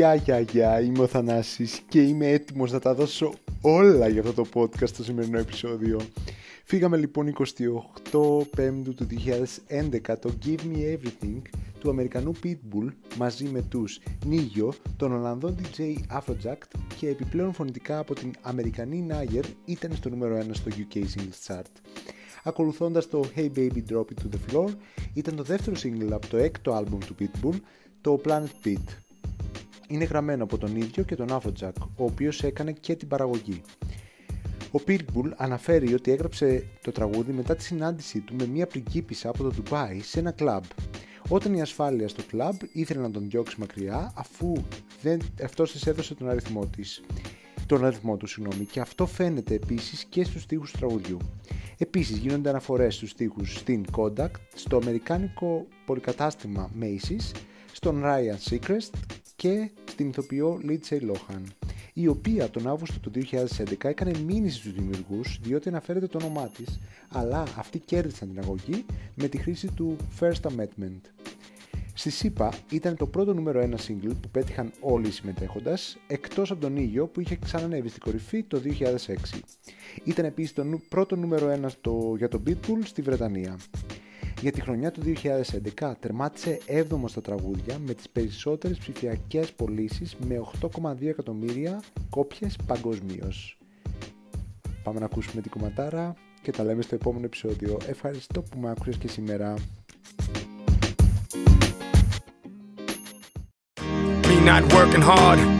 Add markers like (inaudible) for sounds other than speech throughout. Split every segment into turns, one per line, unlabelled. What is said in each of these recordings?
Γεια, γεια, γεια, είμαι ο Θανάσης και είμαι έτοιμος να τα δώσω όλα για αυτό το podcast στο σημερινό επεισόδιο. Φύγαμε λοιπόν 28 Πέμπτου του 2011 το Give Me Everything του Αμερικανού Pitbull μαζί με τους Νίγιο, τον Ολλανδό DJ Afrojack και επιπλέον φωνητικά από την Αμερικανή Nayer ήταν στο νούμερο 1 στο UK Singles Chart. Ακολουθώντας το Hey Baby Drop It To The Floor ήταν το δεύτερο single από το έκτο άλμπουμ του Pitbull, το Planet Beat. Είναι γραμμένο από τον ίδιο και τον Afrojack, ο οποίος έκανε και την παραγωγή. Ο Pitbull αναφέρει ότι έγραψε το τραγούδι μετά τη συνάντησή του με μια πριγκίπισσα από το Ντουμπάι σε ένα κλαμπ. Όταν η ασφάλεια στο κλαμπ ήθελε να τον διώξει μακριά αφού δεν, αυτός της έδωσε τον αριθμό της τον αριθμό του συγγνώμη, και αυτό φαίνεται επίσης και στους στίχους του τραγουδιού. Επίσης γίνονται αναφορές στους στίχους στην Kodak, στο αμερικάνικο πολυκατάστημα Macy's, στον Ryan Seacrest και στην ηθοποιό Lindsay Lohan η οποία τον Αύγουστο του 2011 έκανε μήνυση στους δημιουργούς διότι αναφέρεται το όνομά της, αλλά αυτοί κέρδισαν την αγωγή με τη χρήση του First Amendment. Στη ΣΥΠΑ ήταν το πρώτο νούμερο 1 single που πέτυχαν όλοι οι συμμετέχοντας, εκτός από τον ίδιο που είχε ξανανέβει στην κορυφή το 2006. Ήταν επίσης το πρώτο νούμερο 1 για τον Pitbull στη Βρετανία. Για τη χρονιά του 2011 τερμάτισε 7ο στα τραγούδια με τις περισσότερες ψηφιακές πωλήσεις με 8,2 εκατομμύρια κόπιες παγκοσμίως. Πάμε να ακούσουμε την κομματάρα και τα λέμε στο επόμενο επεισόδιο. Ευχαριστώ που με άκουσες και σήμερα.
not working hard.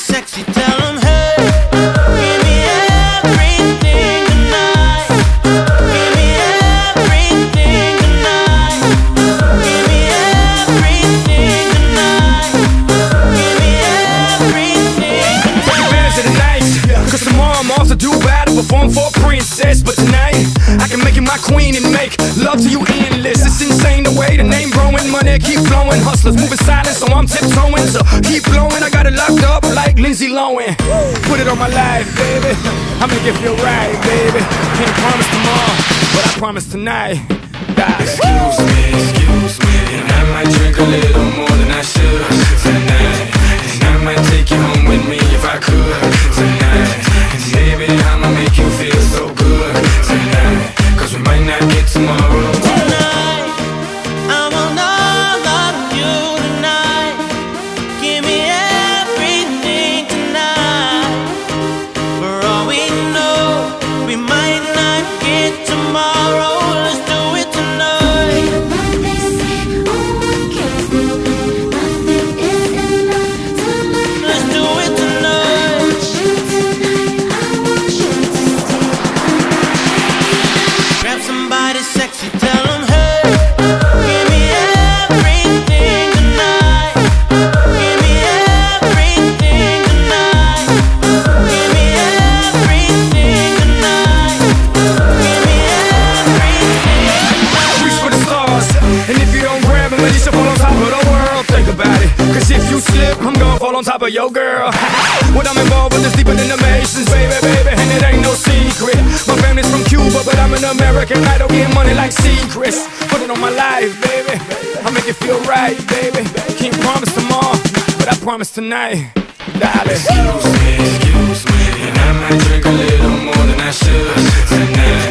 sexy, tell them hey. Give me everything tonight. Give me everything tonight. Give me everything tonight. Give me everything
of the. Cause tomorrow I'm also to do battle, perform for a princess. But tonight, I can make you my queen and make love to you endless. It's insane the way the name money keep flowing. Hustlers moving silent, so I'm tiptoeing. So keep blowing, I got it locked up like Lindsay Lohan. Put it on my life, baby. I'm gonna it feel right, baby. Can't promise tomorrow, but I promise tonight. God. Excuse me, excuse me, and I might drink a little more than I should tonight. And I might take you home with me if I could tonight.
Reach
for the stars, and if you don't grab at least you fall on top of the world. Think about it, cause if you slip, I'm gonna fall on top of your girl. (laughs) when I'm involved with is deeper than the Masons, baby, baby, and it ain't no an American. I don't get money like secrets. Put it on my life, baby. I make it feel right, baby. Can't promise tomorrow, but I promise tonight. Darling. Excuse me, excuse me, and I might drink a little more than I should tonight.